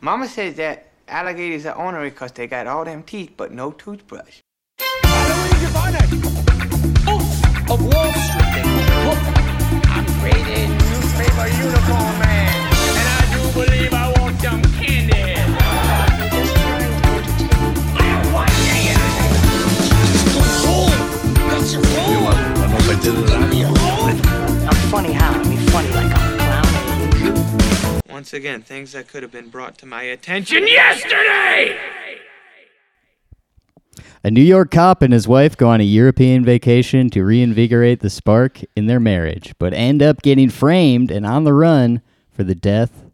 Mama says that alligators are ornery because they got all them teeth but no toothbrush. of Wall Street. Look, I'm creating newspaper uniform man, and I do believe I want some candy. I'm oh. funny how? I mean funny like I'm a clown. Once again, things that could have been brought to my attention yesterday! A New York cop and his wife go on a European vacation to reinvigorate the spark in their marriage, but end up getting framed and on the run for the death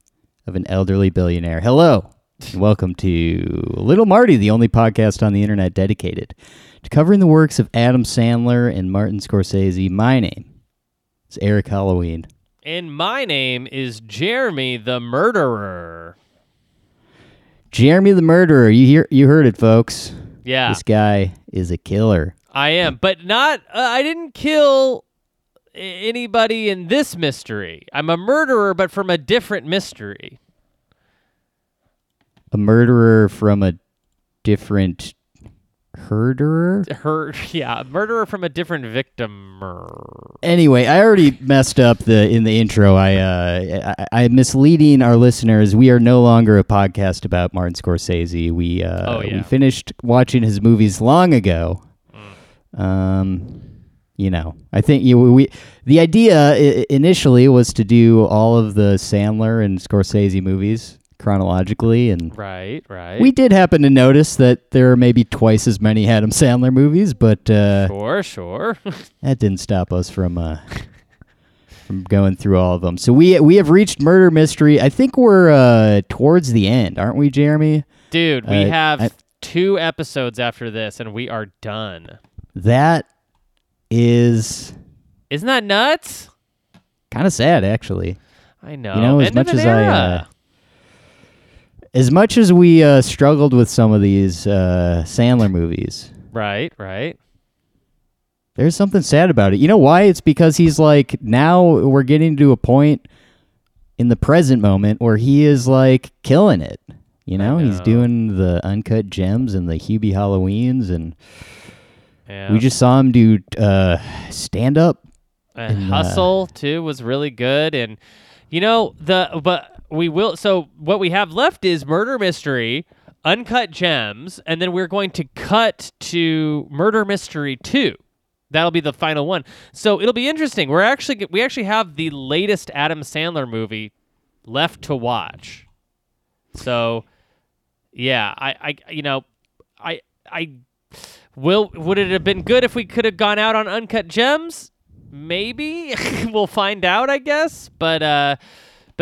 of an elderly billionaire. Hello, and welcome to Little Marty, the only podcast on the internet dedicated to covering the works of Adam Sandler and Martin Scorsese. My name is Eric Halloween. And my name is Jeremy the Murderer. Jeremy the murderer. You hear you heard it, folks. Yeah, This guy is a killer. I am, but not. Uh, I didn't kill anybody in this mystery. I'm a murderer, but from a different mystery. A murderer from a different herderer. Her, yeah, murderer from a different victim. Anyway, I already messed up the in the intro. I uh, I, I'm misleading our listeners. We are no longer a podcast about Martin Scorsese. We uh, Oh, yeah. we finished watching his movies long ago. Um, you know, I think you we the idea i- initially was to do all of the Sandler and Scorsese movies chronologically, and Right, right. we did happen to notice that there are maybe twice as many Adam Sandler movies, but uh, sure, sure. that didn't stop us from uh, from going through all of them. So we we have reached murder mystery. I think we're uh, towards the end, aren't we, Jeremy? Dude, we Uh, have I- two episodes after this, and we are done. That is Isn't that nuts? kind of sad, actually. I know. You know, as End much as I, uh, As much as we uh, struggled with some of these uh, Sandler movies, right, right. there's something sad about it. You know why? It's because he's like now we're getting to a point in the present moment where he is like killing it. You know, he's know. doing the uncut gems and the Hubie Halloweens, and Yeah. we just saw him do uh, stand up. and And, uh, hustle too was really good and you know the but we will so what we have left is murder mystery uncut gems and then we're going to cut to murder mystery 2 that'll be the final one. So it'll be interesting. We're actually we actually have the latest adam sandler movie left to watch. So yeah i i you know i i will would it have been good if we could have gone out on uncut gems? Maybe. We'll find out i guess. But uh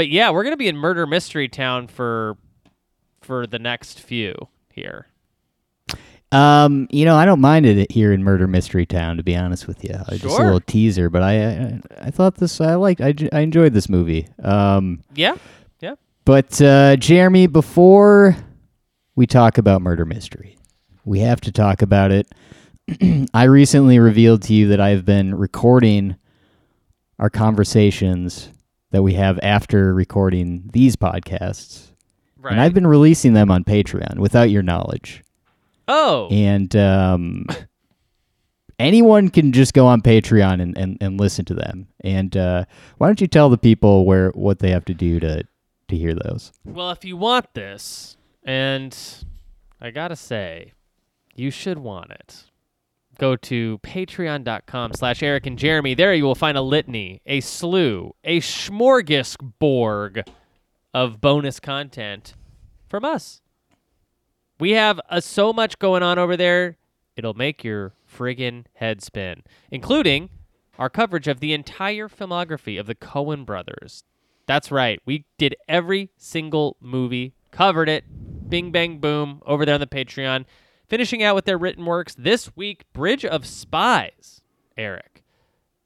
but yeah we're gonna be in murder mystery town for for the next few here Um, you know, I don't mind it here in Murder Mystery Town, to be honest with you. Uh, Just a little teaser, but I, I, I thought this, I liked, I enjoyed this movie. Um, yeah yeah But uh, Jeremy, before we talk about murder mystery, we have to talk about it. I recently revealed to you that I've been recording our conversations that we have after recording these podcasts, right and I've been releasing them on Patreon without your knowledge. oh And um, anyone can just go on Patreon and, and, and listen to them. And uh, why don't you tell the people where what they have to do to to hear those? well if you want this and i gotta say you should want it go to patreon.com slash eric and jeremy. There you will find a litany a slew a smorgasbord of bonus content from us. We have uh, so much going on over there it'll make your friggin' head spin including our coverage of the entire filmography of the Coen brothers. That's right we did every single movie covered it. Bing bang boom over there on the patreon finishing out with their written works this week bridge of spies eric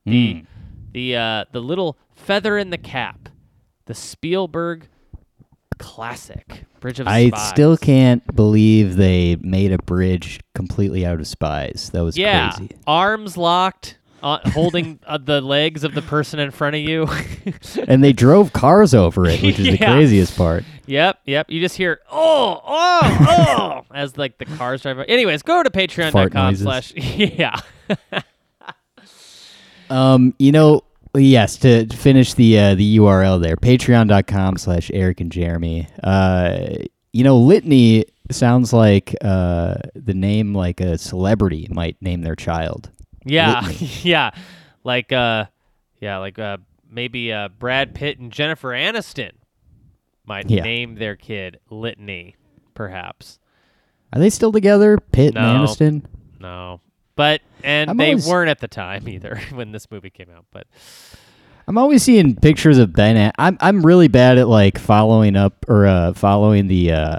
the the uh, the little feather in the cap the spielberg classic bridge of I spies still can't believe they made a bridge completely out of spies. That was yeah crazy. arms locked uh, holding uh, the legs of the person in front of you. and they drove cars over it, which is the craziest part. Yep, yep. You just hear oh, oh, oh as like the cars drive. by. Anyways, go to patreon.com slash yeah. Um, you know, yes, to to finish the uh, the URL there, patreon.com slash Eric and Jeremy. Uh, you know, Litany sounds like uh, the name like a celebrity might name their child. Yeah, yeah. Like uh yeah, like uh maybe uh Brad Pitt and Jennifer Aniston might Yeah. name their kid Litany, perhaps. Are they still together? Pitt No. and Aniston? No. But and I'm they always- weren't at the time either when this movie came out. But I'm always seeing pictures of Ben. A- I'm I'm really bad at like following up or uh, following the uh,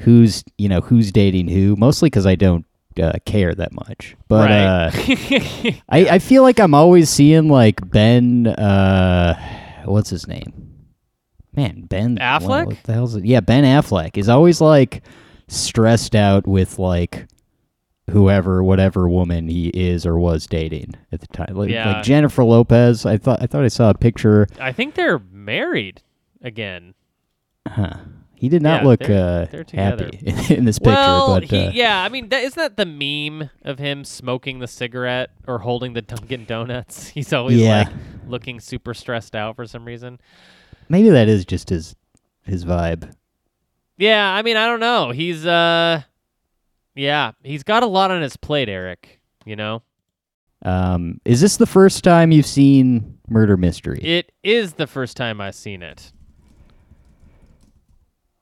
who's you know who's dating who. Mostly because I don't uh, care that much. But uh. I I feel like I'm always seeing like Ben. Uh, what's his name? Man, Ben what- Affleck? What, the hell's it? Yeah, Ben Affleck is always like stressed out with like whoever whatever woman he is or was dating at the time like, Yeah. like jennifer lopez i thought i thought i saw a picture I think they're married again. Huh. He did not Yeah, look they're- uh, they're together. happy in this picture, well, but he, uh, yeah, I mean, that, isn't that the meme of him smoking the cigarette or holding the Dunkin' Donuts? He's always Yeah. like looking super stressed out for some reason. maybe that is just his his vibe. Yeah, I mean, I don't know. He's uh, yeah, he's got a lot on his plate, Eric. You know, Um, is this the first time you've seen Murder Mystery? it is the first time I've seen it.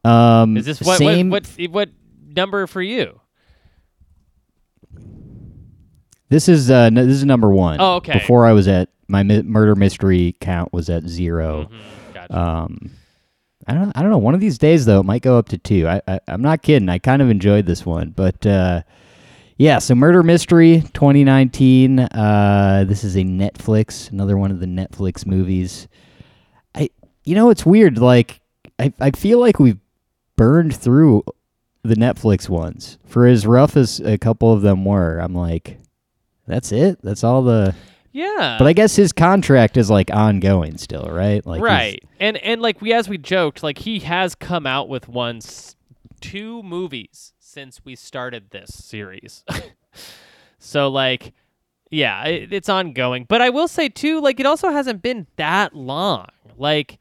Um, Is this what same? what, what what number for you? This is uh, no, this is number one. Oh, okay. Before I was at my mi- Murder Mystery count was at 0 Mhm, Gotcha. Um, I don't I don't know. One of these days though, it might go up to two. I, I I'm not kidding. I kind of enjoyed this one, but uh, yeah. So Murder Mystery 2019. Uh, this is a Netflix, another one of the Netflix movies. I you know it's weird. Like I I feel like we've burned through the Netflix ones. For as rough as a couple of them were, I'm like, that's it. That's all the. yeah, But I guess his contract is like ongoing still, right? Like right and and like we as we joked like he has come out with one s- two movies since we started this series so like yeah it, it's ongoing but i will say too like it also hasn't been that long like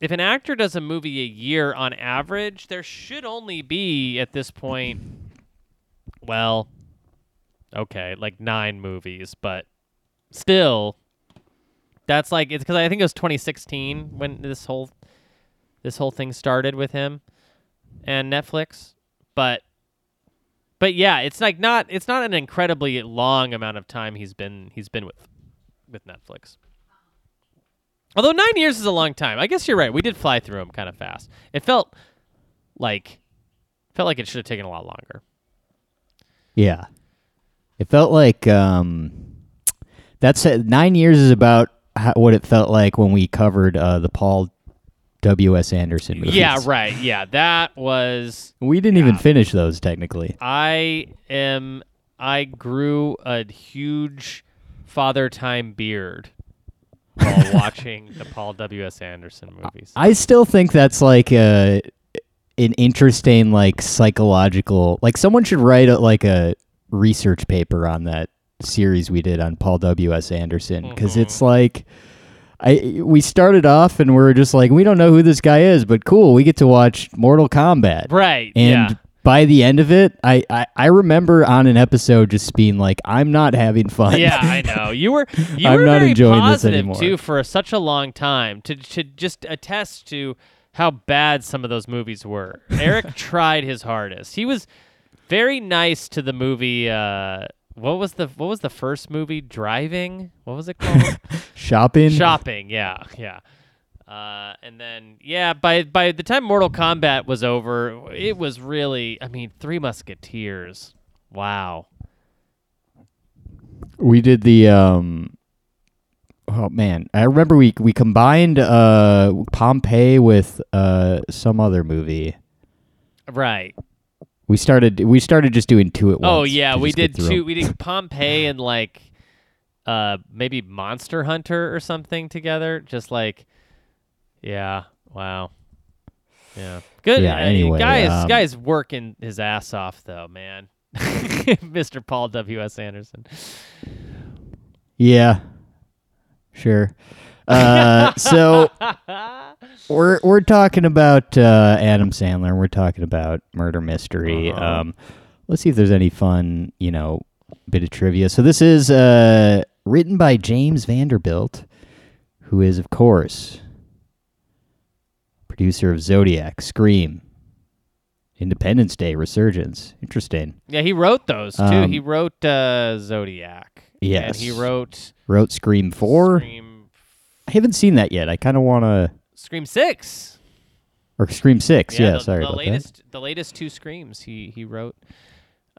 if an actor does a movie a year on average there should only be at this point well okay like nine movies but still that's like it's because I think it was 2016 when this whole this whole thing started with him and Netflix, but but yeah, it's like not it's not an incredibly long amount of time he's been he's been with with Netflix. Although nine years is a long time, I guess you're right. We did fly through them kind of fast. It felt like felt like it should have taken a lot longer. Yeah. It felt like um that's uh, 9 years is about how, what it felt like when we covered uh the Paul W.S. Anderson movies. Yeah, right. Yeah, that was We didn't even finish those technically. I am. I grew a huge father time beard while watching the Paul W. S. Anderson movies. I still think that's like a an interesting like psychological like someone should write a, like a research paper on that series we did on Paul W.S. Anderson because Mm-hmm. it's like I we started off and we are just like we don't know who this guy is but cool we get to watch Mortal Kombat right. and yeah. By the end of it I, I I remember on an episode just being like I'm not having fun Yeah, I know. You were you I'm were not very enjoying this anymore. too for such a long time to to just attest to how bad some of those movies were. Eric tried his hardest. He was very nice to the movie uh what was the what was the first movie? Driving? What was it called? shopping Shopping, yeah, yeah. Uh, and then yeah, by by the time Mortal Kombat was over, it was really I mean, Three Musketeers. Wow. We did the um Oh man, I remember we we combined uh Pompeii with uh some other movie. Right. We started we started just doing two at once. Oh yeah, we did two. We did Pompeii and like uh maybe Monster Hunter or something together. Just like, yeah, wow, yeah, good. Yeah, anyway, guys, um, guys working his ass off though, man. Mr. Paul W. S. Anderson. Yeah, sure. Uh, so we're we're talking about uh, Adam Sandler. and We're talking about murder mystery. Uh-huh. Um, let's see if there's any fun, you know, bit of trivia. So this is uh, written by James Vanderbilt, who is, of course, producer of Zodiac, Scream, Independence Day, Resurgence. Interesting. Yeah, he wrote those too. Um, he wrote uh, Zodiac. Yes. and he wrote Wrote Scream Four. Scream, I haven't seen that yet. I kind of want to. Scream Six. Or Scream Six. Yeah, the, sorry the about latest, the latest two Screams he he wrote.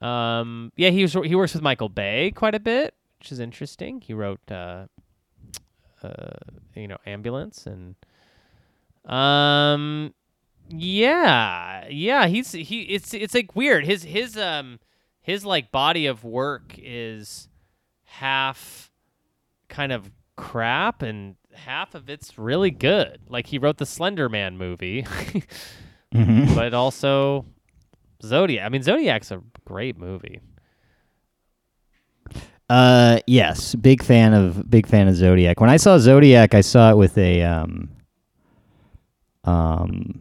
Um, yeah, he was he works with Michael Bay quite a bit, which is interesting. He wrote uh, uh, you know, Ambulance and um, yeah, yeah. He's he. It's it's like weird. His his um his like body of work is half kind of crap and half of it's really good. Like he wrote the Slender Man movie. Mhm. but also Zodiac. I mean, Zodiac's a great movie. Uh, yes, big fan of big fan of Zodiac. When I saw Zodiac, I saw it with a um, um,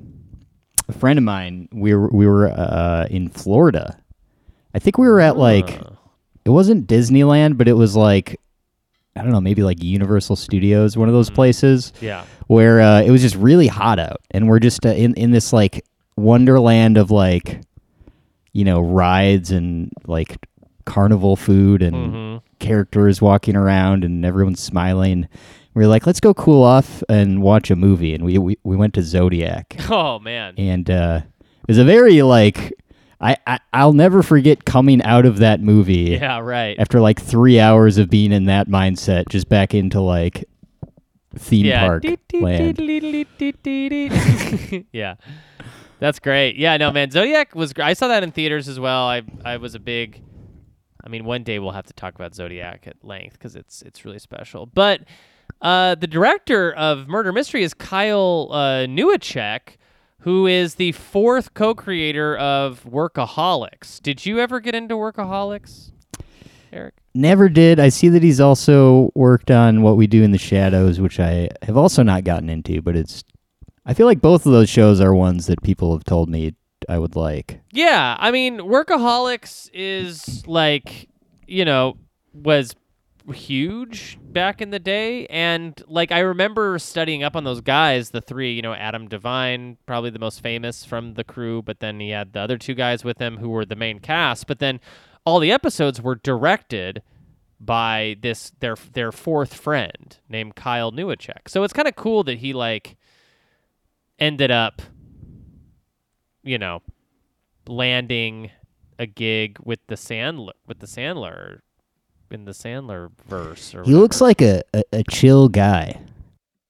a friend of mine. We were we were uh in Florida. I think we were at like Uh, it wasn't Disneyland, but it was like I don't know, maybe like Universal Studios, one of those places yeah, where uh, it was just really hot out, and we're just uh, in in this like wonderland of like you know rides and like carnival food and Mhm. characters walking around and everyone's smiling. We were like, let's go cool off and watch a movie, and we we, we went to Zodiac, Oh man. and uh, it was a very like I, I I'll never forget coming out of that movie Yeah, right. after like three hours of being in that mindset, just back into like theme yeah. park land. yeah. That's great. Yeah, no, man. Zodiac was. I saw that in theaters as well. I I was a big. I mean, one day we'll have to talk about Zodiac at length because it's it's really special. But uh, the director of Murder Mystery is Kyle uh, Newacheck, who is the fourth co-creator of Workaholics. Did you ever get into Workaholics, Eric? Never did. I see that he's also worked on What We Do in the Shadows, which I have also not gotten into, but it's. I feel like both of those shows are ones that people have told me I would like. Yeah, I mean, Workaholics is like, you know, was huge back in the day and like I remember studying up on those guys, the three, you know, Adam Devine, probably the most famous from the crew, but then he had the other two guys with him who were the main cast, but then all the episodes were directed by this their their fourth friend named Kyle Newacheck. So it's kind of cool that he like ended up you know landing a gig with the Sandler with the Sandler in the Sandler verse or He looks like a, a, a chill guy.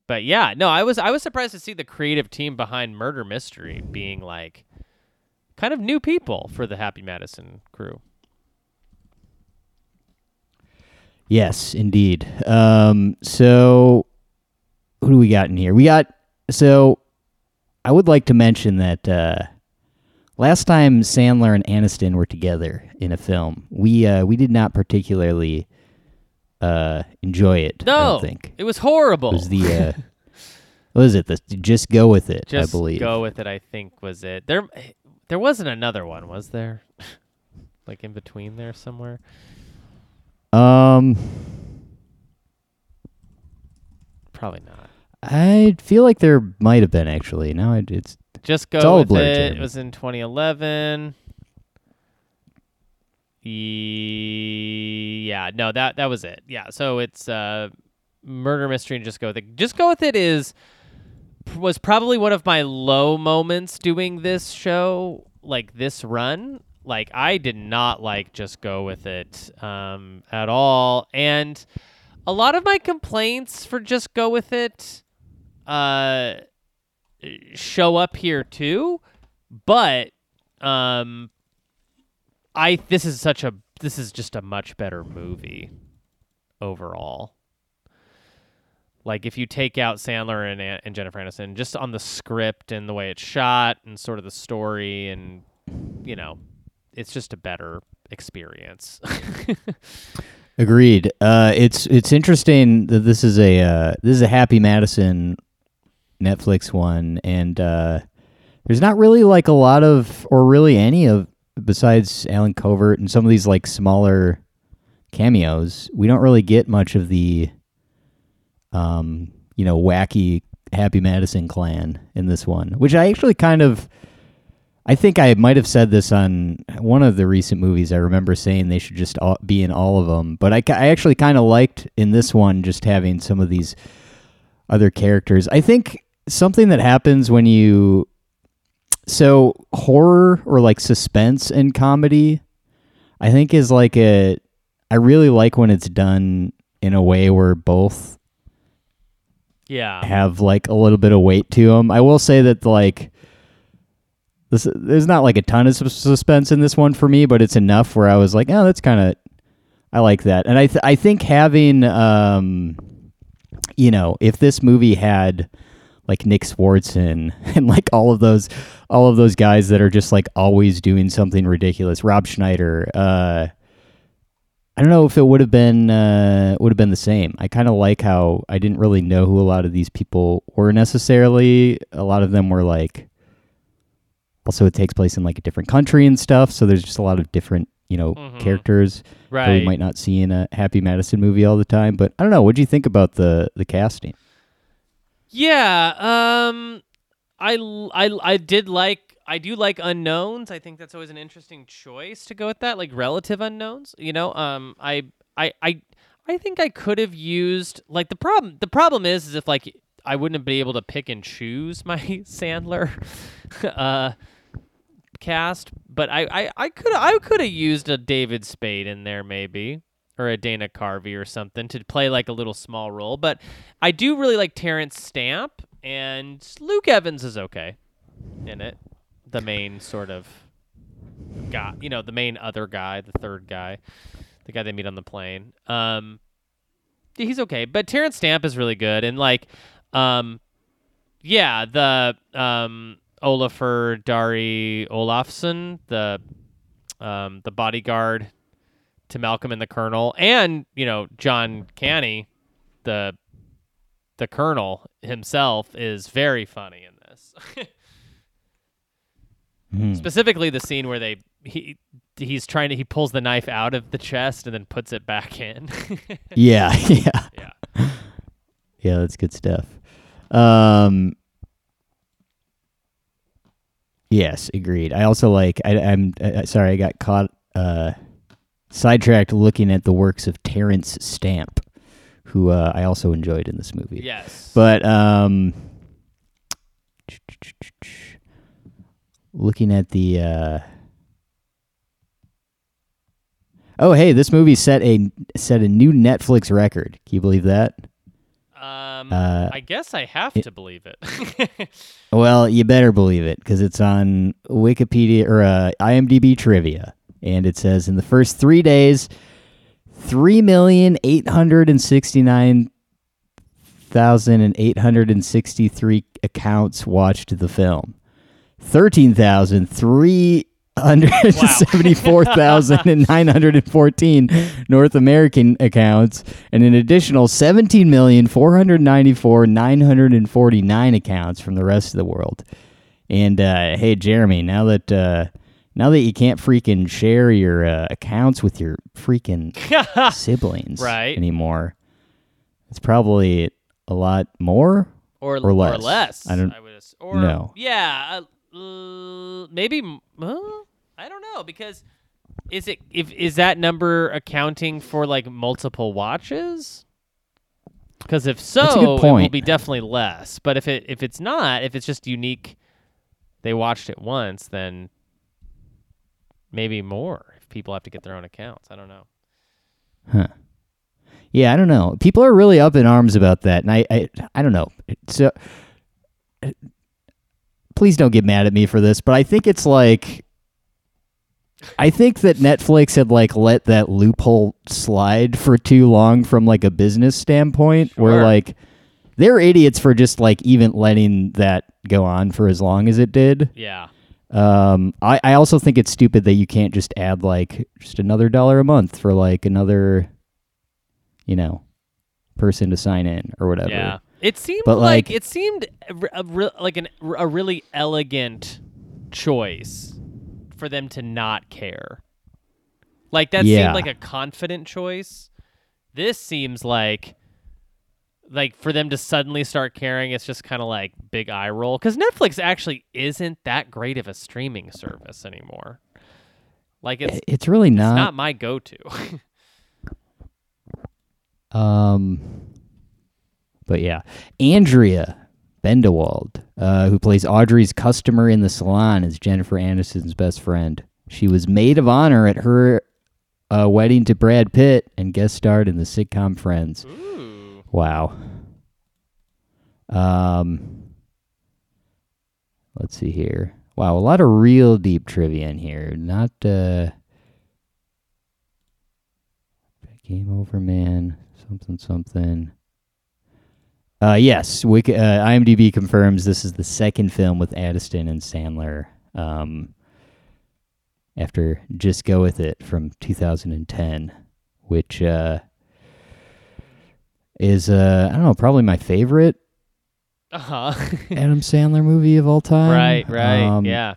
but yeah no I was I was surprised to see the creative team behind Murder Mystery being like kind of new people for the Happy Madison crew Yes, indeed. Um, so who do we got in here? We got so I would like to mention that uh, last time Sandler and Aniston were together in a film, we uh, we did not particularly uh, enjoy it. I no don't think it was horrible it was the uh, what is it? The just go with it. just I believe. go with it I think was it there there wasn't another one was there like in between there somewhere Um, probably not I feel like there might have been actually. Now it's Just go It's with it. It was in 2011. E- Yeah, no, that that was it. Yeah, so it's uh, murder mystery and just go with it. Just go with it is was probably one of my low moments doing this show, like this run. Like I did not like just go with it um, at all, and a lot of my complaints for just go with it uh show up here too but um i this is such a this is just a much better movie overall. Like if you take out Sandler and and Jennifer Aniston, just on the script and the way it's shot and sort of the story and you know, it's just a better experience. Agreed. Uh, it's it's interesting that this is a uh, this is a Happy Madison Netflix one, and uh, there's not really like a lot of or really any of besides Allen Covert and some of these like smaller cameos. We don't really get much of the um, you know wacky Happy Madison clan in this one, which I actually kind of. I think I might have said this on one of the recent movies. I remember saying they should just all, be in all of them, but I, I actually kind of liked in this one just having some of these other characters. I think something that happens when you so horror or like suspense and comedy, I think is like a. I really like when it's done in a way where both yeah. have like a little bit of weight to them. I will say that like this there's not like a ton of suspense in this one for me, but it's enough where I was like, oh, that's kind of I like that. And I th- I think having um you know, if this movie had like Nick Swardson and like all of those all of those guys that are just like always doing something ridiculous, Rob Schneider, uh I don't know if it would have been uh, would have been the same. I kind of like how I didn't really know who a lot of these people were necessarily. A lot of them were like, also it takes place in like a different country and stuff. So there's just a lot of different you know Mhm. characters that Right. we might not see in a Happy Madison movie all the time. But I don't know. What do you think about the the casting? Yeah, um I I I did like I do like unknowns. I think that's always an interesting choice to go with that, like relative unknowns, you know? Um I I I I think I could have used like the problem the problem is is if like I wouldn't have been able to pick and choose my Sandler uh cast, but I I I could I could have used a David Spade in there maybe or a Dana Carvey or something to play like a little small role, but I do really like Terence Stamp and Luke Evans is okay in it. The main sort of guy, you know, the main other guy, the third guy, the guy they meet on the plane. Um, he's okay, but Terence Stamp is really good, and like, um, yeah, the um Olafur Darri Olafsson, the um the bodyguard to Malcolm and the Colonel, and you know John Kani, the the Colonel himself is very funny in this. Hmm. Specifically, the scene where they he he's trying to he pulls the knife out of the chest and then puts it back in. Yeah, yeah, yeah. yeah. That's good stuff. Um, yes, agreed. I also like. I, I'm uh, sorry. I got caught uh, sidetracked looking at the works of Terence Stamp, who uh, I also enjoyed in this movie. Yes. But um, looking at the uh, oh hey, this movie set a set a new Netflix record. Can you believe that? um, uh, I guess I have it- to believe it. Well, you better believe it because it's on Wikipedia or uh, IMDb trivia, and it says in the first three days, three million eight hundred and sixty nine thousand and eight hundred and sixty three accounts watched the film. Thirteen thousand three hundred seventy four thousand and nine hundred and fourteen North American accounts, and an additional seventeen million four hundred ninety four nine hundred and forty nine accounts from the rest of the world. And uh, hey, Jeremy, now that uh, now that you can't freaking share your uh, accounts with your freaking siblings Right. anymore, it's probably a lot more. or Or less. less. I don't would ass- or know. Yeah, uh, maybe. Uh, I don't know because is it if is that number accounting for like multiple watches? Because if so, it will be definitely less. But if it if it's not, if it's just unique, they watched it once, then maybe more. If people have to get their own accounts, I don't know. Huh. Yeah, I don't know. People are really up in arms about that, and I, I, I don't know. So, uh, please don't get mad at me for this, but I think it's like I think that Netflix had like let that loophole slide for too long from like a business standpoint where like they're idiots for just like even letting that go on for as long as it did. Yeah. Um I, I also think it's stupid that you can't just add like just another dollar a month for like another you know person to sign in or whatever. Yeah. It seemed But, like, like- it seemed a, a like an, a really elegant choice for them to not care. Like that Yeah. seemed like a confident choice. This seems like like for them to suddenly start caring it's just kind of like big eye roll cuz Netflix actually isn't that great of a streaming service anymore. Like it's, It's really it's not. not my go-to. Um, but yeah, Andrea Bendewald, uh, who plays Audrey's customer in the salon, is Jennifer Aniston's best friend. She was maid of honor at her uh, wedding to Brad Pitt and guest starred in the sitcom Friends. Ooh. Wow. Um, let's see here. Wow, a lot of real deep trivia in here. Not uh, Game Over Man, something something. Uh, yes, Wiki, uh, IMDb confirms this is the second film with Aniston and Sandler. Um, after Just Go With It from 2010, which uh, is uh, I don't know, probably my favorite Uh-huh. Adam Sandler movie of all time. right, right. Um, yeah.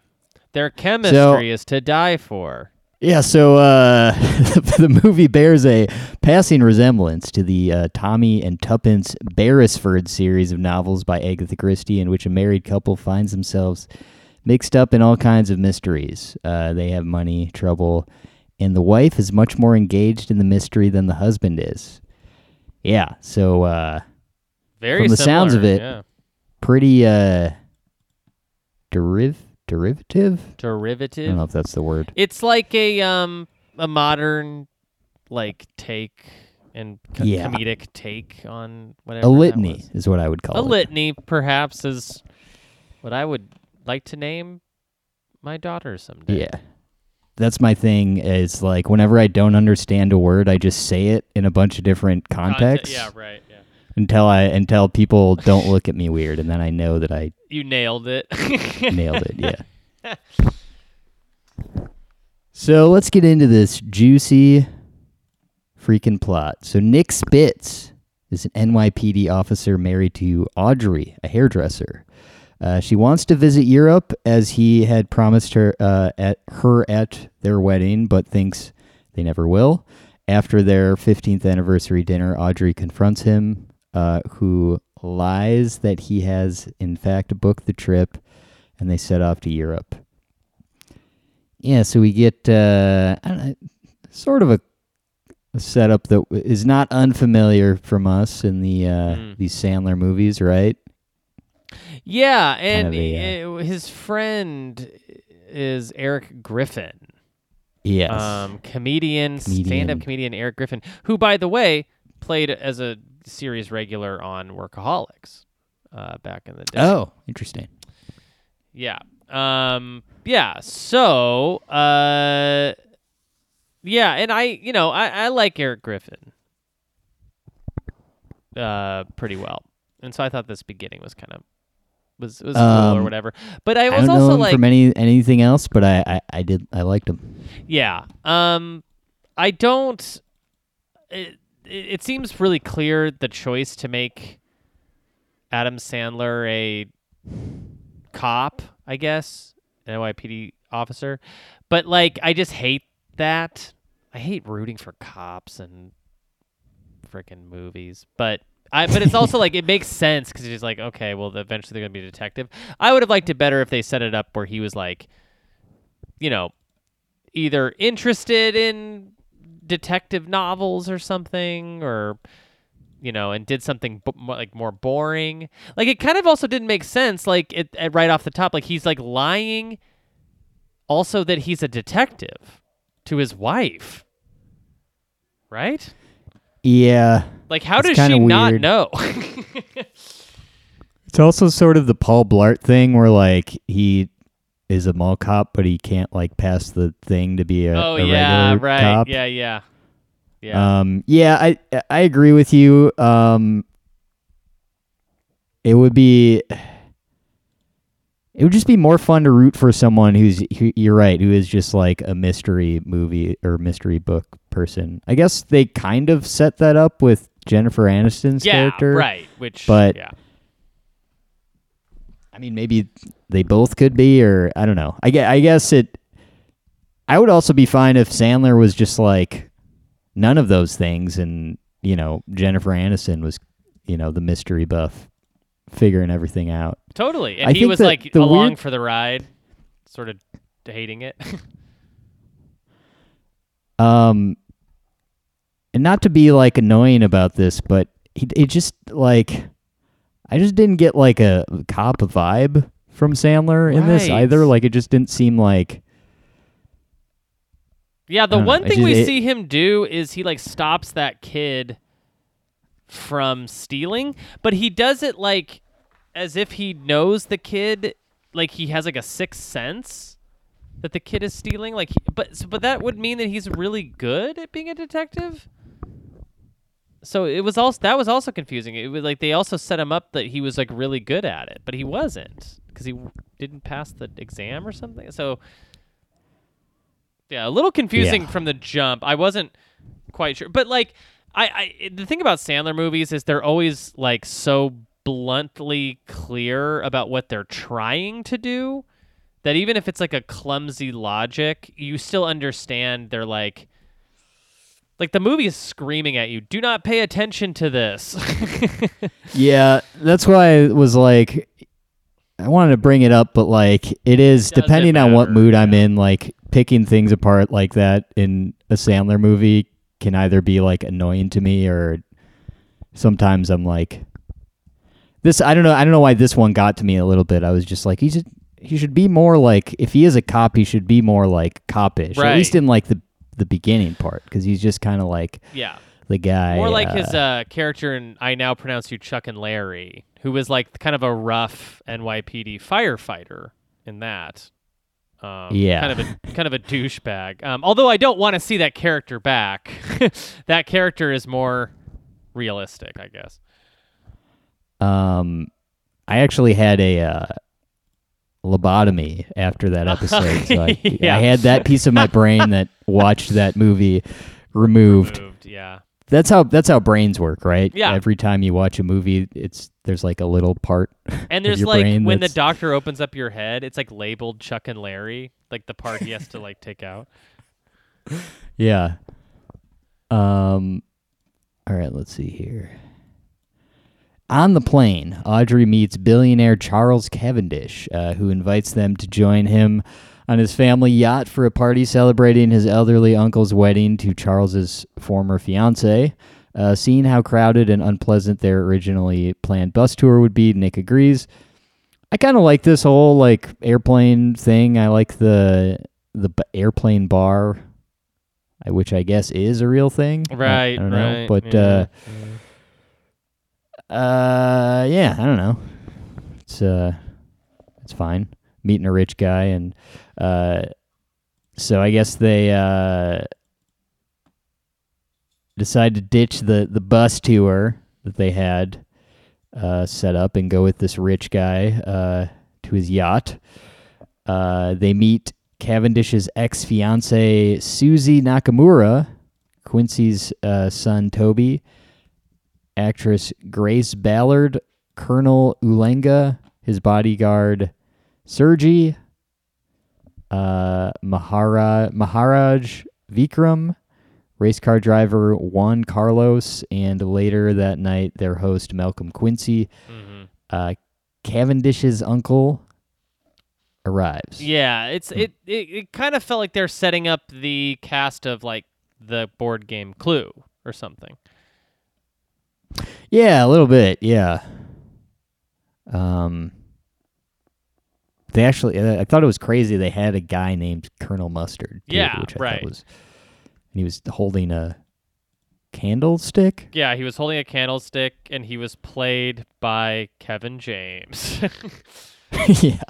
Their chemistry is to die for. Yeah, so uh, the movie bears a passing resemblance to the uh, Tommy and Tuppence Beresford series of novels by Agatha Christie, in which a married couple finds themselves mixed up in all kinds of mysteries. Uh, they have money, trouble, and the wife is much more engaged in the mystery than the husband is. Yeah, so uh, Very From the sounds of it, yeah. pretty uh, deriv- derivative? I don't know if that's the word. It's like a um a modern like take and co- Yeah. comedic take on whatever A litany is what I would call A it. litany, perhaps, is what I would like to name my daughter someday. Yeah. That's my thing is like whenever I don't understand a word, I just say it in a bunch of different Conte- contexts Yeah, right. Yeah. until I until people don't look at me weird and then I know that I You nailed it. nailed it. Yeah. So let's get into this juicy freaking plot. So Nick Spitz is an NYPD officer married to Audrey, a hairdresser. Uh, she wants to visit Europe as he had promised her uh, at her at their wedding, but thinks they never will. After their 15th anniversary dinner, Audrey confronts him, uh, who lies that he has in fact booked the trip, and they set off to Europe. Yeah, so we get uh, I don't know, sort of a, setup that is not unfamiliar from us in the uh, Mm. these Sandler movies, right? Yeah, and of a, uh, his friend is Eric Griffin. Yes. um, comedian, Comedian. stand-up comedian Eric Griffin, who, by the way, played as a series regular on Workaholics uh, back in the day. oh, interesting. yeah, um, yeah. So, uh, yeah, and I, you know, I, I like Eric Griffin uh, pretty well, and so I thought this beginning was kind of was was cool or Um, whatever. But I I, was don't also like, from any anything else, but I, I, I did I liked him. Yeah. Um I don't it, it it seems really clear the choice to make Adam Sandler a cop, I guess, an NYPD officer. But like I just hate that. I hate rooting for cops and freaking movies. But I, but it's also like it makes sense because he's like, okay, well, eventually they're gonna be a detective. I would have liked it better if they set it up where he was like, you know, either interested in detective novels or something or you know and did something b- mo- like more boring like it kind of also didn't make sense like it, it right off the top like he's like lying also that he's a detective to his wife right Yeah. Like how It's does she kinda not know It's also sort of the Paul Blart thing where like he is a mall cop, but he can't like pass the thing to be a, oh a yeah, regular right. cop. Yeah, yeah, yeah. Um, yeah, I I agree with you. Um, it would be it would just be more fun to root for someone who's who, you're right, who is just like a mystery movie or mystery book person. I guess they kind of set that up with Jennifer Aniston's yeah, character. right. Which, but- yeah, I mean, maybe they both could be, or I don't know. I guess, I guess it. I would also be fine if Sandler was just like none of those things, and you know Jennifer Aniston was, you know, the mystery buff, figuring everything out. totally. And I he was like along weird- for the ride, sort of hating it. Um, and not to be like annoying about this, but it, it just like I just didn't get like a cop vibe from Sandler in this Right. either. Like it just didn't seem like Yeah, the don't know, one thing just- we it- see him do is he like stops that kid from stealing, but he does it like as if he knows the kid, like he has like a sixth sense that the kid is stealing. Like, he, but so- but that would mean that he's really good at being a detective. So it was also that was also confusing. It was like they also set him up that he was like really good at it, but he wasn't because he w- didn't pass the exam or something. So yeah, a little confusing Yeah. from the jump. I wasn't quite sure, but like I, I the thing about Sandler movies is they're always like so bluntly clear about what they're trying to do that even if it's like a clumsy logic, you still understand they're like like the movie is screaming at you, "Do not pay attention to this." Yeah, that's why I was like, I wanted to bring it up, but like, it is Doesn't depending on what matter, mood I'm in. Like, picking things apart like that in a Sandler movie can either be like annoying to me or sometimes I'm like, this. I don't know. I don't know why this one got to me a little bit. I was just like, he should he should be more like if he is a cop, he should be more like copish, at least in like the the beginning part, because he's just kind of like yeah. the guy. More like uh, his uh, character in I Now Pronounce You Chuck and Larry, who was like kind of a rough NYPD firefighter in that. Um, Yeah. kind of a kind of a douchebag. Um, although I don't want to see that character back. that character is more realistic, I guess. Um, I actually had a uh, lobotomy after that episode, so I, Yeah. I had that piece of my brain that watched that movie removed. Moved, yeah. That's how that's how brains work, right? Yeah. Every time you watch a movie, it's there's like a little part. And there's like when the doctor opens up your head, it's like labeled Chuck and Larry, like the part he has to like take out. Yeah. Um. All right. Let's see here. On the plane, Audrey meets billionaire Charles Cavendish, uh, who invites them to join him on his family yacht for a party celebrating his elderly uncle's wedding to Charles's former fiancee. Uh, seeing how crowded and unpleasant their originally planned bus tour would be, Nick agrees. I kind of like this whole like airplane thing. I like the the b- airplane bar, which I guess is a real thing. Right, I, don't know, right, but yeah, uh, uh, yeah, I don't know. It's uh, it's fine meeting a rich guy, and uh, so I guess they uh decide to ditch the the bus tour that they had uh set up and go with this rich guy uh to his yacht. Uh, they meet Cavendish's ex fiancee Susie Nakamura, Quincy's uh, son Toby, actress Grace Ballard, Colonel Ulenga, his bodyguard Sergi, uh, Mahara, Maharaj Vikram, race car driver Juan Carlos, and later that night their host Malcolm Quincy. Mhm. Uh, Cavendish's uncle arrives. Yeah, it's it, it it kind of felt like they're setting up the cast of like the board game Clue or something. Yeah, a little bit. Yeah. Um. They actually, I thought it was crazy. They had a guy named Colonel Mustard. too, Yeah, which I right. Thought was, and he was holding a candlestick. Yeah, he was holding a candlestick and he was played by Kevin James. yeah.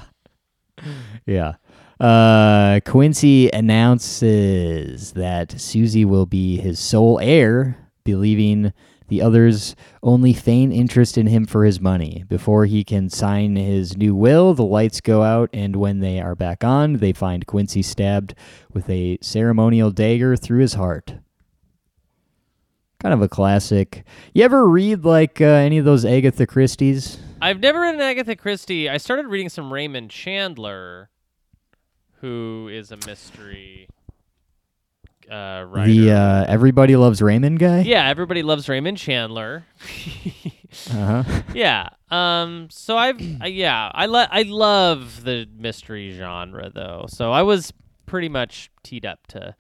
Yeah. Uh, Quincy announces that Susie will be his sole heir, believing the others only feign interest in him for his money. Before he can sign his new will, the lights go out, and when they are back on, they find Quincy stabbed with a ceremonial dagger through his heart. Kind of a classic. You ever read like uh, any of those Agatha Christie's? I've never read an Agatha Christie. I started reading some Raymond Chandler, who is a mystery uh, writer. The uh, Everybody Loves Raymond guy? yeah, everybody loves Raymond Chandler. Uh huh. yeah. Um. So I've I, yeah I lo- I love the mystery genre though. So I was pretty much teed up to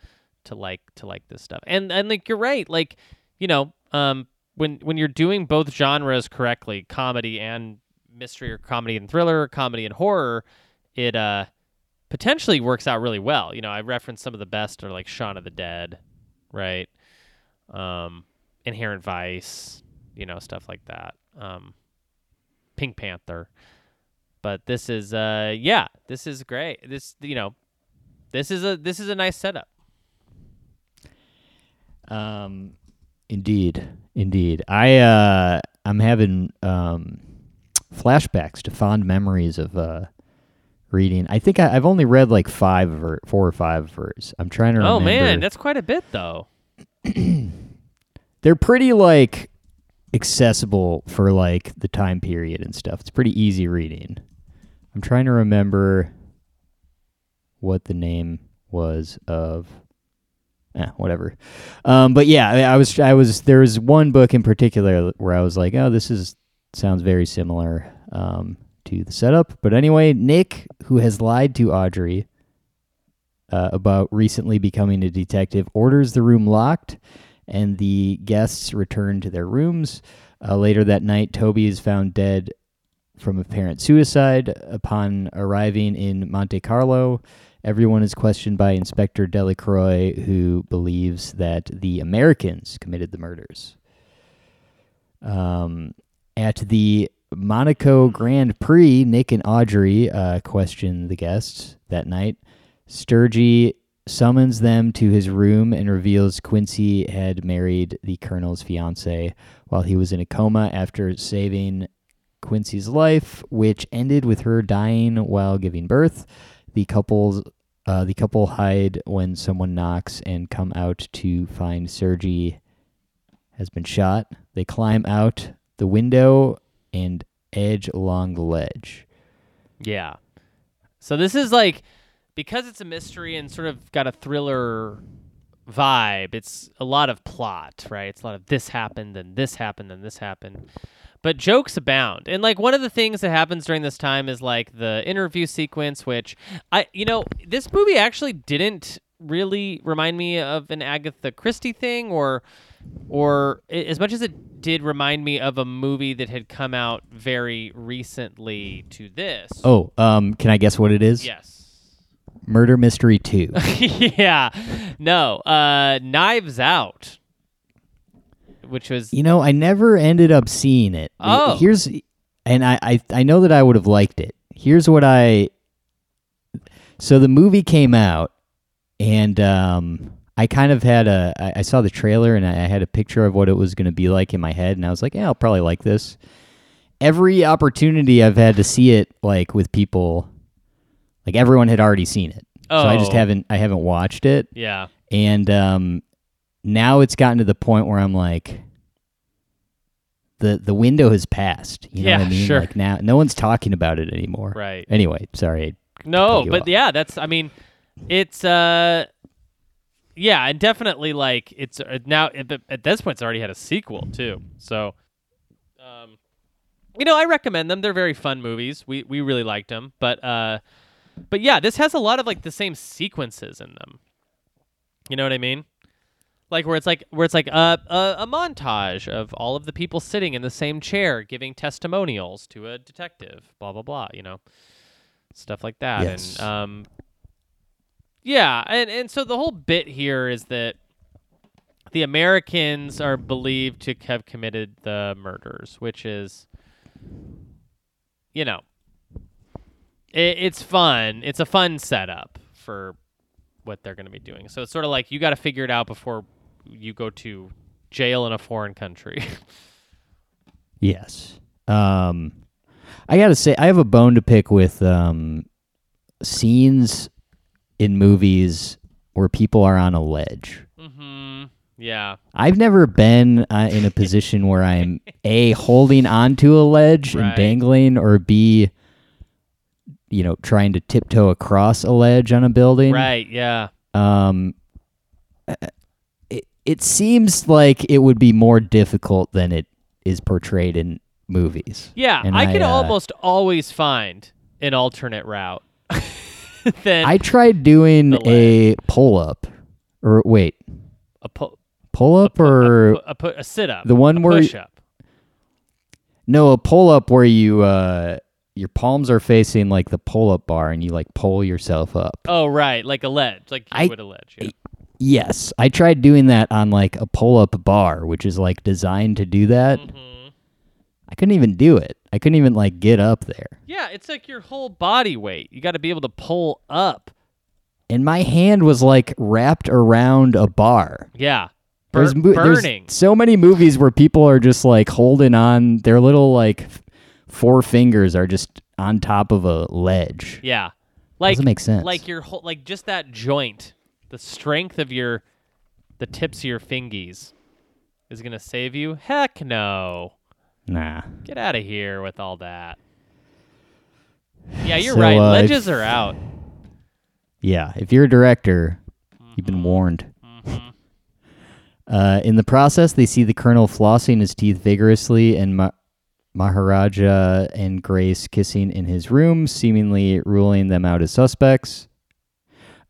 to like to like this stuff. And and like you're right. Like you know um when when you're doing both genres correctly, comedy and mystery or comedy and thriller, or comedy and horror, it uh potentially works out really well. You know, I referenced some of the best are like Shaun of the Dead, right? Um, Inherent Vice, you know, stuff like that. Um, Pink Panther. But this is uh yeah, this is great. This you know, this is a this is a nice setup. Um, indeed, indeed. I uh, I'm having um, flashbacks to fond memories of uh, reading. I think I, I've only read like five of her, four or five of hers. I'm trying to Remember. Oh man, that's quite a bit though. they're pretty like accessible for like the time period and stuff. It's pretty easy reading. I'm trying to remember what the name was of eh, whatever. Um, but yeah, I, I was I was there was one book in particular where I was like, oh, this is sounds very similar um, to the setup. But anyway, Nick, who has lied to Audrey uh, about recently becoming a detective, orders the room locked, and the guests return to their rooms. Uh, later that night, Toby is found dead from apparent suicide. Upon arriving in Monte Carlo, everyone is questioned by Inspector Delacroix, who believes that the Americans committed the murders. Um, at the Monaco Grand Prix, Nick and Audrey uh, question the guests that night. Sergey summons them to his room and reveals Quincy had married the colonel's fiance while he was in a coma after saving Quincy's life, which ended with her dying while giving birth. The couple's uh, the couple hide when someone knocks and come out to find Sergey has been shot. They climb out the window and edge along the ledge. Yeah. So this is like because it's a mystery and sort of got a thriller vibe. It's a lot of plot, right? It's a lot of this happened and this happened and this happened. But jokes abound. And like one of the things that happens during this time is like the interview sequence which I you know, this movie actually didn't really remind me of an Agatha Christie thing or or as much as it did remind me of a movie that had come out very recently to this. Oh, um, can I guess what it is? Yes. Murder Mystery 2. yeah. No. Uh Knives Out. Which was you know, I never ended up seeing it. Oh. Here's and I, I I know that I would have liked it. Here's what I So the movie came out and um I kind of had a I, I saw the trailer and I, I had a picture of what it was gonna be like in my head and I was like, Yeah, I'll probably like this. Every opportunity I've had to see it like with people like everyone had already seen it. So I just Oh. haven't I haven't watched it. yeah. and um, now it's gotten to the point where I'm like, the the window has passed. You know what Yeah, I mean? sure. Like now, no one's talking about it anymore. Right. Anyway, sorry. No, cut you but off. yeah, that's I mean, it's uh yeah, and definitely like it's uh, now at, the, at this point it's already had a sequel too. So um you know, I recommend them. They're very fun movies. We we really liked them. But uh but yeah, this has a lot of like the same sequences in them. You know what I mean? Like where it's like where it's like a, a a montage of all of the people sitting in the same chair giving testimonials to a detective, blah blah blah, you know. Stuff like that. Yes. And um yeah, and and so the whole bit here is that the Americans are believed to have committed the murders, which is you know, it, it's fun. It's a fun setup. for what they're going to be doing. So it's sort of like you got to figure it out before you go to jail in a foreign country. Yes. Um, I gotta say, I have a bone to pick with um, scenes in movies where people are on a ledge. mm-hmm. Yeah. I've never been uh, in a position where I'm a holding onto a ledge and dangling, or b, you know, trying to tiptoe across a ledge on a building. Right. Yeah. Um, it it seems like it would be more difficult than it is portrayed in movies. Yeah. And I I, can uh, almost always find an alternate route. than I tried doing a pull up, or wait, a, pu- pull up a, or a, pu- a sit up. the one a where push up. no a pull up where you uh your palms are facing like the pull up bar and you like pull yourself up. Oh, right. Like a ledge. Like you I- would a ledge. Yeah. Yes, I tried doing that on like a pull up bar, which is like designed to do that. Mhm. I couldn't even do it. I couldn't even like get up there. Yeah, it's like your whole body weight. You got to be able to pull up. And my hand was like wrapped around a bar. Yeah. Bur- There's, mo- there's burning. so many movies where people are just like holding on their little like four fingers are just on top of a ledge. Yeah. Like Doesn't make sense. Like your whole like just that joint, the strength of your the tips of your fingies is going to save you? Heck no. Nah. Get out of here with all that. Yeah, you're So, right. uh, Ledges if- are out. Yeah, if you're a director, you've Mm-hmm. been warned. Uh, in the process, they see the colonel flossing his teeth vigorously and Ma- Maharaja and Grace kissing in his room, seemingly ruling them out as suspects.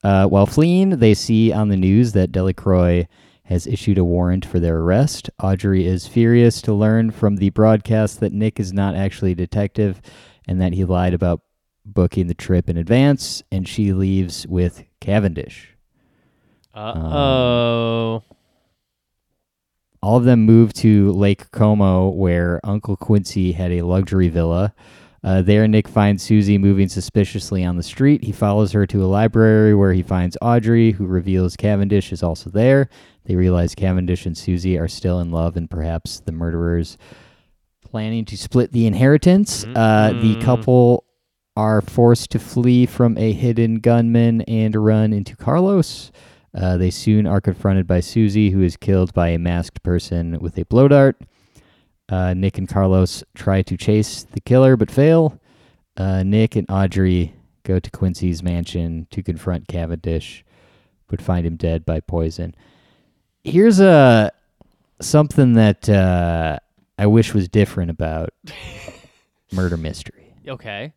Uh, while fleeing, they see on the news that Delacroix has issued a warrant for their arrest. Audrey is furious to learn from the broadcast that Nick is not actually a detective and that he lied about booking the trip in advance, and she leaves with Cavendish. Uh-oh. All of them move to Lake Como, where Uncle Quincy had a luxury villa. Uh, there, Nick finds Suzi moving suspiciously on the street. He follows her to a library where he finds Audrey, who reveals Cavendish is also there. They realize Cavendish and Suzi are still in love, and perhaps the murderers planning to split the inheritance. Uh, the couple are forced to flee from a hidden gunman and run into Carlos. Uh, they soon are confronted by Suzi, who is killed by a masked person with a blow dart. Uh, Nick and Carlos try to chase the killer but fail. Uh, Nick and Audrey go to Quincy's mansion to confront Cavendish, but find him dead by poison. Here's a something that uh, I wish was different about murder mystery. Okay.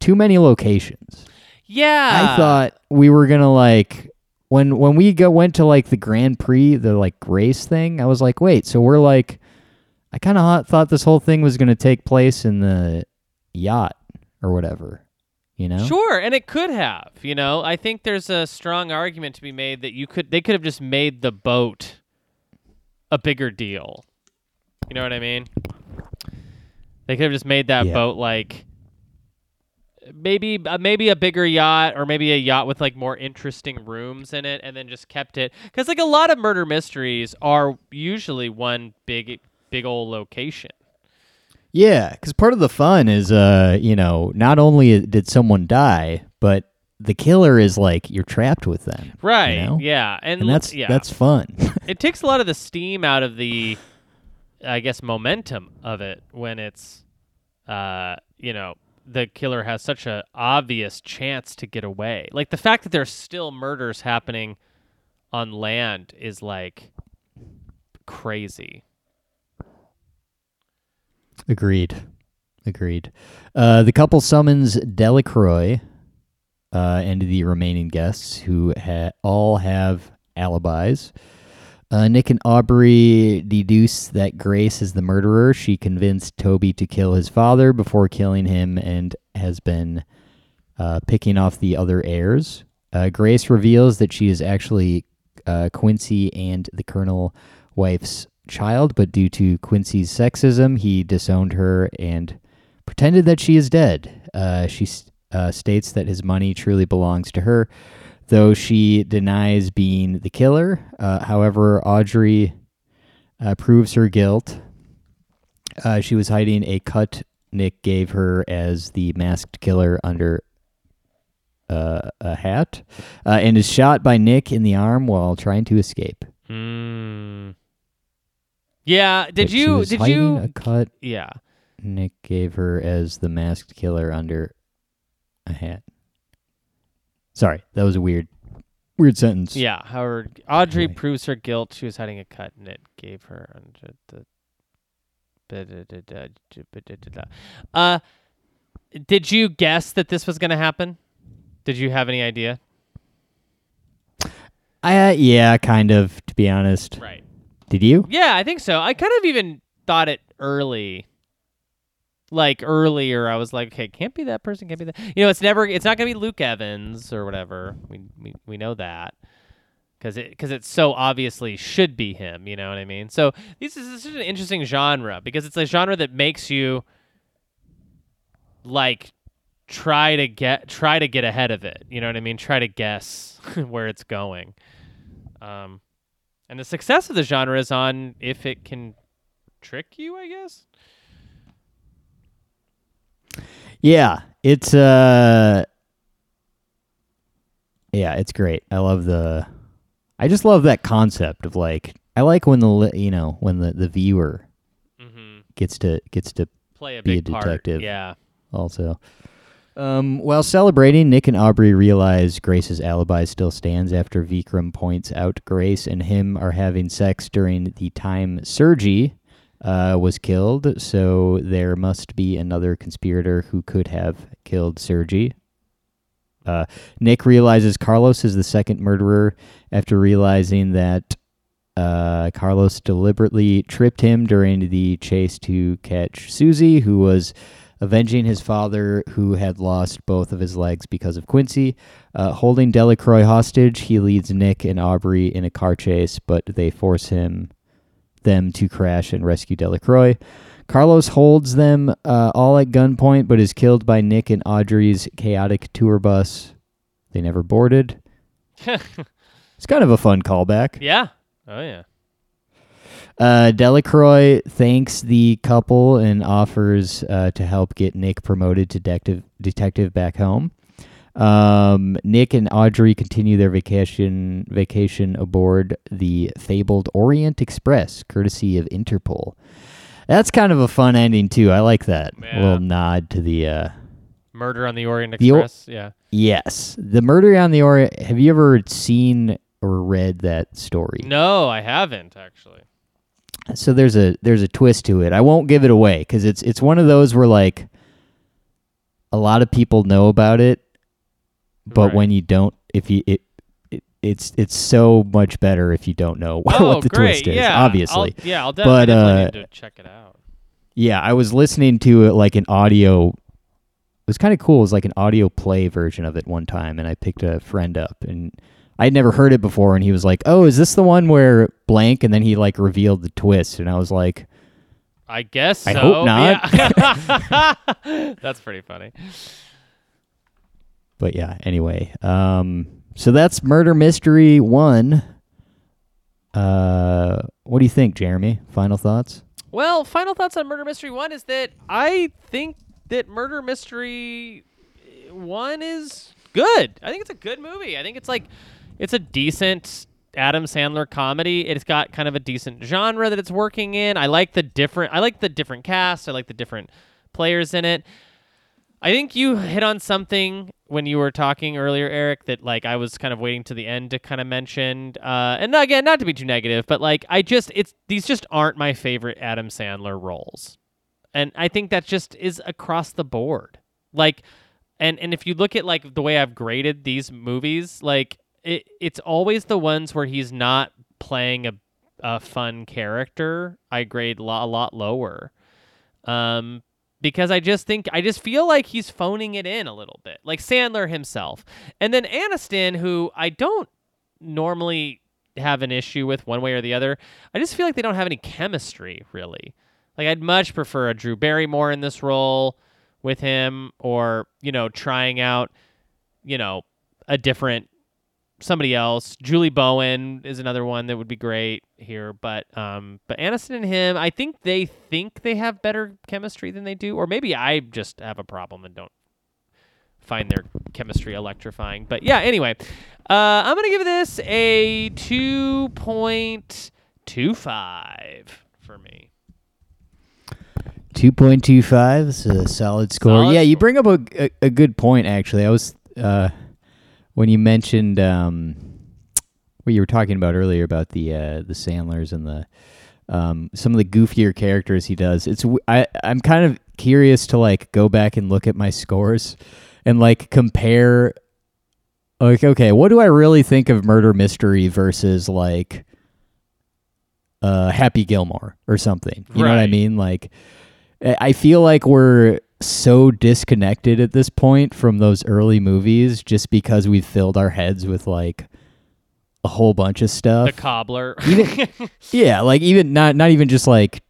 Too many locations. Yeah. I thought we were gonna like when when we go went to like the Grand Prix, the like race thing. I was like, wait, so we're like, I kind of thought this whole thing was gonna take place in the yacht or whatever, you know? Sure, and it could have. You know, I think there's a strong argument to be made that you could they could have just made the boat a bigger deal. You know what I mean? They could have just made that Yeah. boat like maybe uh, maybe a bigger yacht or maybe a yacht with like more interesting rooms in it and then just kept it cuz like a lot of murder mysteries are usually one big big old location. Yeah, because part of the fun is, uh, you know, not only did someone die, but the killer is like you're trapped with them, you Right. know? Yeah. And, and that's yeah. that's fun. it takes a lot of the steam out of the i guess momentum of it when it's uh you know the killer has such a obvious chance to get away like the fact that there's still murders happening on land is like crazy Agreed. Agreed. Uh, the couple summons Delacroix uh, and the remaining guests, who ha- all have alibis. Uh, Nick and Audrey deduce that Grace is the murderer. She convinced Toby to kill his father before killing him and has been uh, picking off the other heirs. Uh, Grace reveals that she is actually uh, Quincy and the Colonel wife's child, but due to Quincy's sexism, he disowned her and pretended that she is dead. Uh, she uh, states that his money truly belongs to her, though she denies being the killer. Uh, however, Audrey uh, proves her guilt. Uh, she was hiding a cut Nick gave her as the masked killer under uh, a hat, and is shot by Nick in the arm while trying to escape. Yeah. Did you? Did you? a cut yeah. Nick gave her as the masked killer under a hat. Sorry, that was a weird, weird sentence. Yeah. However, Audrey Anyway. proves her guilt. She was hiding a cut, and it gave her under the. Uh, did you guess that this was going to happen? Did you have any idea? I, uh, yeah, kind of. To be honest, Right. Did you? Yeah, I think so. I kind of even thought it early. Like earlier, I was like, okay, can't be that person, can't be that. You know, it's never, it's not gonna be Luke Evans or whatever. We we, we know that because it because it so obviously should be him. You know what I mean? So this is, this is an interesting genre because it's a genre that makes you like try to get try to get ahead of it. You know what I mean? Try to guess where it's going. Um, and the success of the genre is on if it can trick you, I guess. Yeah, it's uh, yeah, it's great. I love the, I just love that concept of like, I like when the you know when the the viewer Mm-hmm. gets to gets to Play a Be a big part. detective. Yeah. also. Um, while celebrating, Nick and Audrey realize Grace's alibi still stands after Vikram points out Grace and him are having sex during the time Sergi uh, was killed, so there must be another conspirator who could have killed Sergi. Uh, Nick realizes Carlos is the second murderer after realizing that uh, Carlos deliberately tripped him during the chase to catch Suzi, who was avenging his father, who had lost both of his legs because of Quincy. Uh, holding Delacroix hostage, he leads Nick and Audrey in a car chase, but they force him them to crash and rescue Delacroix. Carlos holds them uh, all at gunpoint, but is killed by Nick and Audrey's chaotic tour bus. They never boarded. It's kind of a fun callback. yeah. Oh yeah. Uh, Delacroix thanks the couple and offers uh, to help get Nick promoted to detective detective back home. Um, Nick and Audrey continue their vacation vacation aboard the fabled Orient Express, courtesy of Interpol. That's kind of a fun ending too. I like that Yeah. little nod to the. Uh, Murder on the Orient The o- Express. yeah. yes, the murder on the Orient. Have you ever seen or read that story? No, I haven't actually. So there's a there's a twist to it. I won't give it away because it's it's one of those where like a lot of people know about it, but Right. when you don't, if you it, it it's it's so much better if you don't know oh, what the great. twist is. Yeah. Obviously, I'll, yeah, I'll definitely, But, definitely uh, need to check it out. yeah. I was listening to it like an audio. It was kind of cool. It was like an audio play version of it one time, and I picked a friend up and. I'd never heard it before, and he was like, "Oh, is this the one where blank?" And then he like revealed the twist, and I was like, I guess so. I hope not. Yeah. That's pretty funny. but yeah anyway um so that's murder mystery one uh what do you think jeremy final thoughts Well, final thoughts on Murder Mystery 1 is that I think that Murder Mystery 1 is good. I think it's a good movie. I think it's like it's a decent Adam Sandler comedy. It's got kind of a decent genre that it's working in. I like the different I like the different cast. I like the different players in it. I think you hit on something when you were talking earlier, Eric, that like I was kind of waiting to the end to kind of mention. Uh, and again, not to be too negative, but like I just it's these just aren't my favorite Adam Sandler roles, and I think that just is across the board. Like, and and if you look at like the way I've graded these movies, like it it's always the ones where he's not playing a a fun character. I grade lo- a lot lower. Um, because I just think I just feel like he's phoning it in a little bit, like Sandler himself, and then Aniston, who I don't normally have an issue with one way or the other. I just feel like they don't have any chemistry really. Like I'd much prefer a Drew Barrymore in this role, with him or, you know, trying out, you know, a different somebody else. Julie Bowen is another one that would be great here, but um but Aniston and him, I think they think they have better chemistry than they do or maybe I just have a problem and don't find their chemistry electrifying. But yeah, anyway, uh, I'm gonna give this a two point two five for me. 2.25 is a solid score. Solid yeah, you bring up a, a, a good point, actually. I was, uh, when you mentioned um, what you were talking about earlier about the uh, the Sandlers and the um, some of the goofier characters he does. It's I I'm kind of curious to like go back and look at my scores and like compare. Like, okay, what do I really think of Murder Mystery versus like uh, Happy Gilmore or something? You know what I mean? Like, I feel like we're so disconnected at this point from those early movies just because we've filled our heads with like a whole bunch of stuff. The cobbler. Even- yeah, like even not not even just like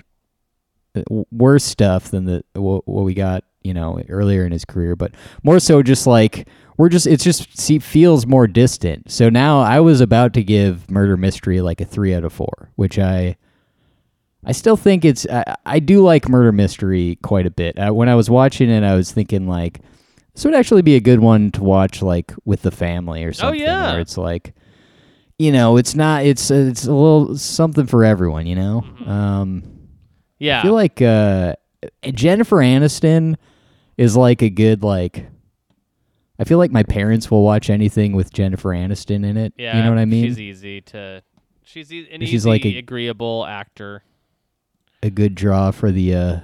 uh, worse stuff than the what, what we got, you know, earlier in his career, but more so just like we're just it's just see, feels more distant. So now I was about to give Murder Mystery like a 3 out of 4, which I I still think it's I, I do like Murder Mystery quite a bit. Uh, when I was watching it, I was thinking like this would actually be a good one to watch like with the family or something Oh yeah. where it's like you know, it's not it's it's a little something for everyone, you know. Um yeah. I feel like uh Jennifer Aniston is like a good like I feel like my parents will watch anything with Jennifer Aniston in it. yeah. you know what I mean? She's easy to. She's e- an She's easy, like a- agreeable actor a good draw for the uh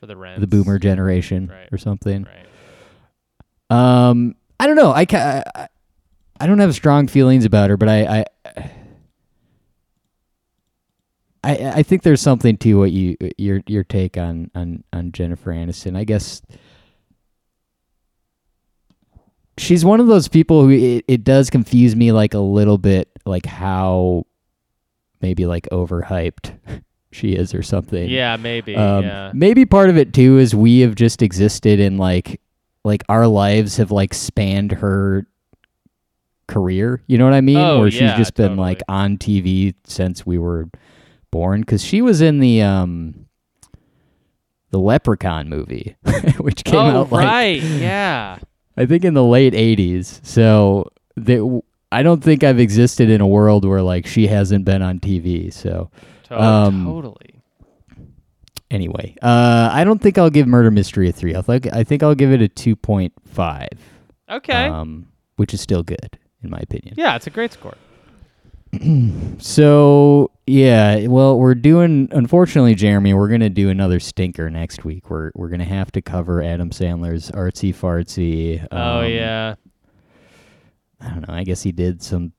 for the rent. the boomer generation Right. or something. Right. Um, I don't know. I, ca- I I don't have strong feelings about her, but I I I, I think there's something to what you your your take on on on Jennifer Aniston. I guess she's one of those people who it, it does confuse me like a little bit, like how maybe like overhyped she is or something. Yeah, maybe. Um, yeah. Maybe part of it too is we have just existed in like like our lives have like spanned her career. You know what I mean? Oh, Where she's yeah, just been totally. like on TV since we were born. Because she was in the um the Leprechaun movie, which came oh, out like right. yeah. I think in the late '80s. So the, I don't think I've existed in a world where like she hasn't been on TV. So To- Um, totally. Anyway, uh, I don't think I'll give Murder Mystery a three. I think I think I'll give it a two point five. Okay. Um, which is still good in my opinion. yeah, it's a great score. So yeah, well, we're doing. Unfortunately, Jeremy, we're gonna do another stinker next week. We're we're gonna have to cover Adam Sandler's artsy fartsy. oh um, yeah. I don't know. I guess he did some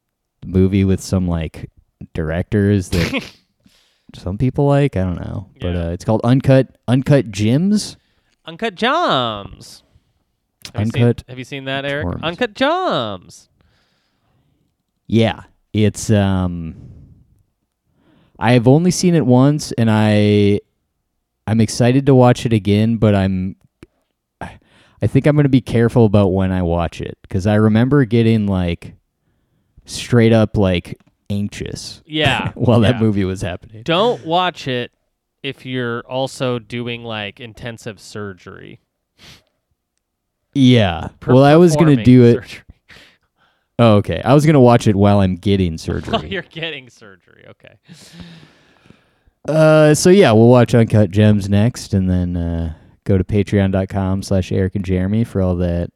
movie with some like directors that some people like. I don't know, but Yeah. uh, it's called Uncut Uncut Gems. Uncut Gems. Have You Uncut seen, have you seen that, Eric? Uncut Gems. Yeah, it's um I've only seen it once and I I'm excited to watch it again, but I'm I think I'm going to be careful about when I watch it cuz I remember getting like straight up like anxious Yeah. while that yeah. movie was happening. Don't watch it if you're also doing like intensive surgery. Yeah. Well, I was going to do it surgery. Oh, okay. I was going to watch it while I'm getting While surgery. you're getting surgery. Okay. Uh, so yeah, we'll watch Uncut Gems next, and then uh, go to patreon.com slash Eric and Jeremy for all that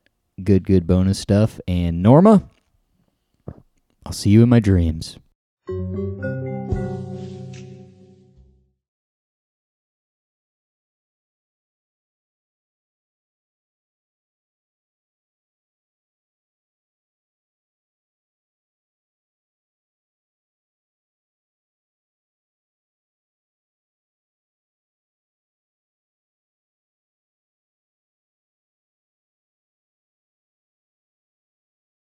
good, good bonus stuff. And Norma, I'll see you in my dreams.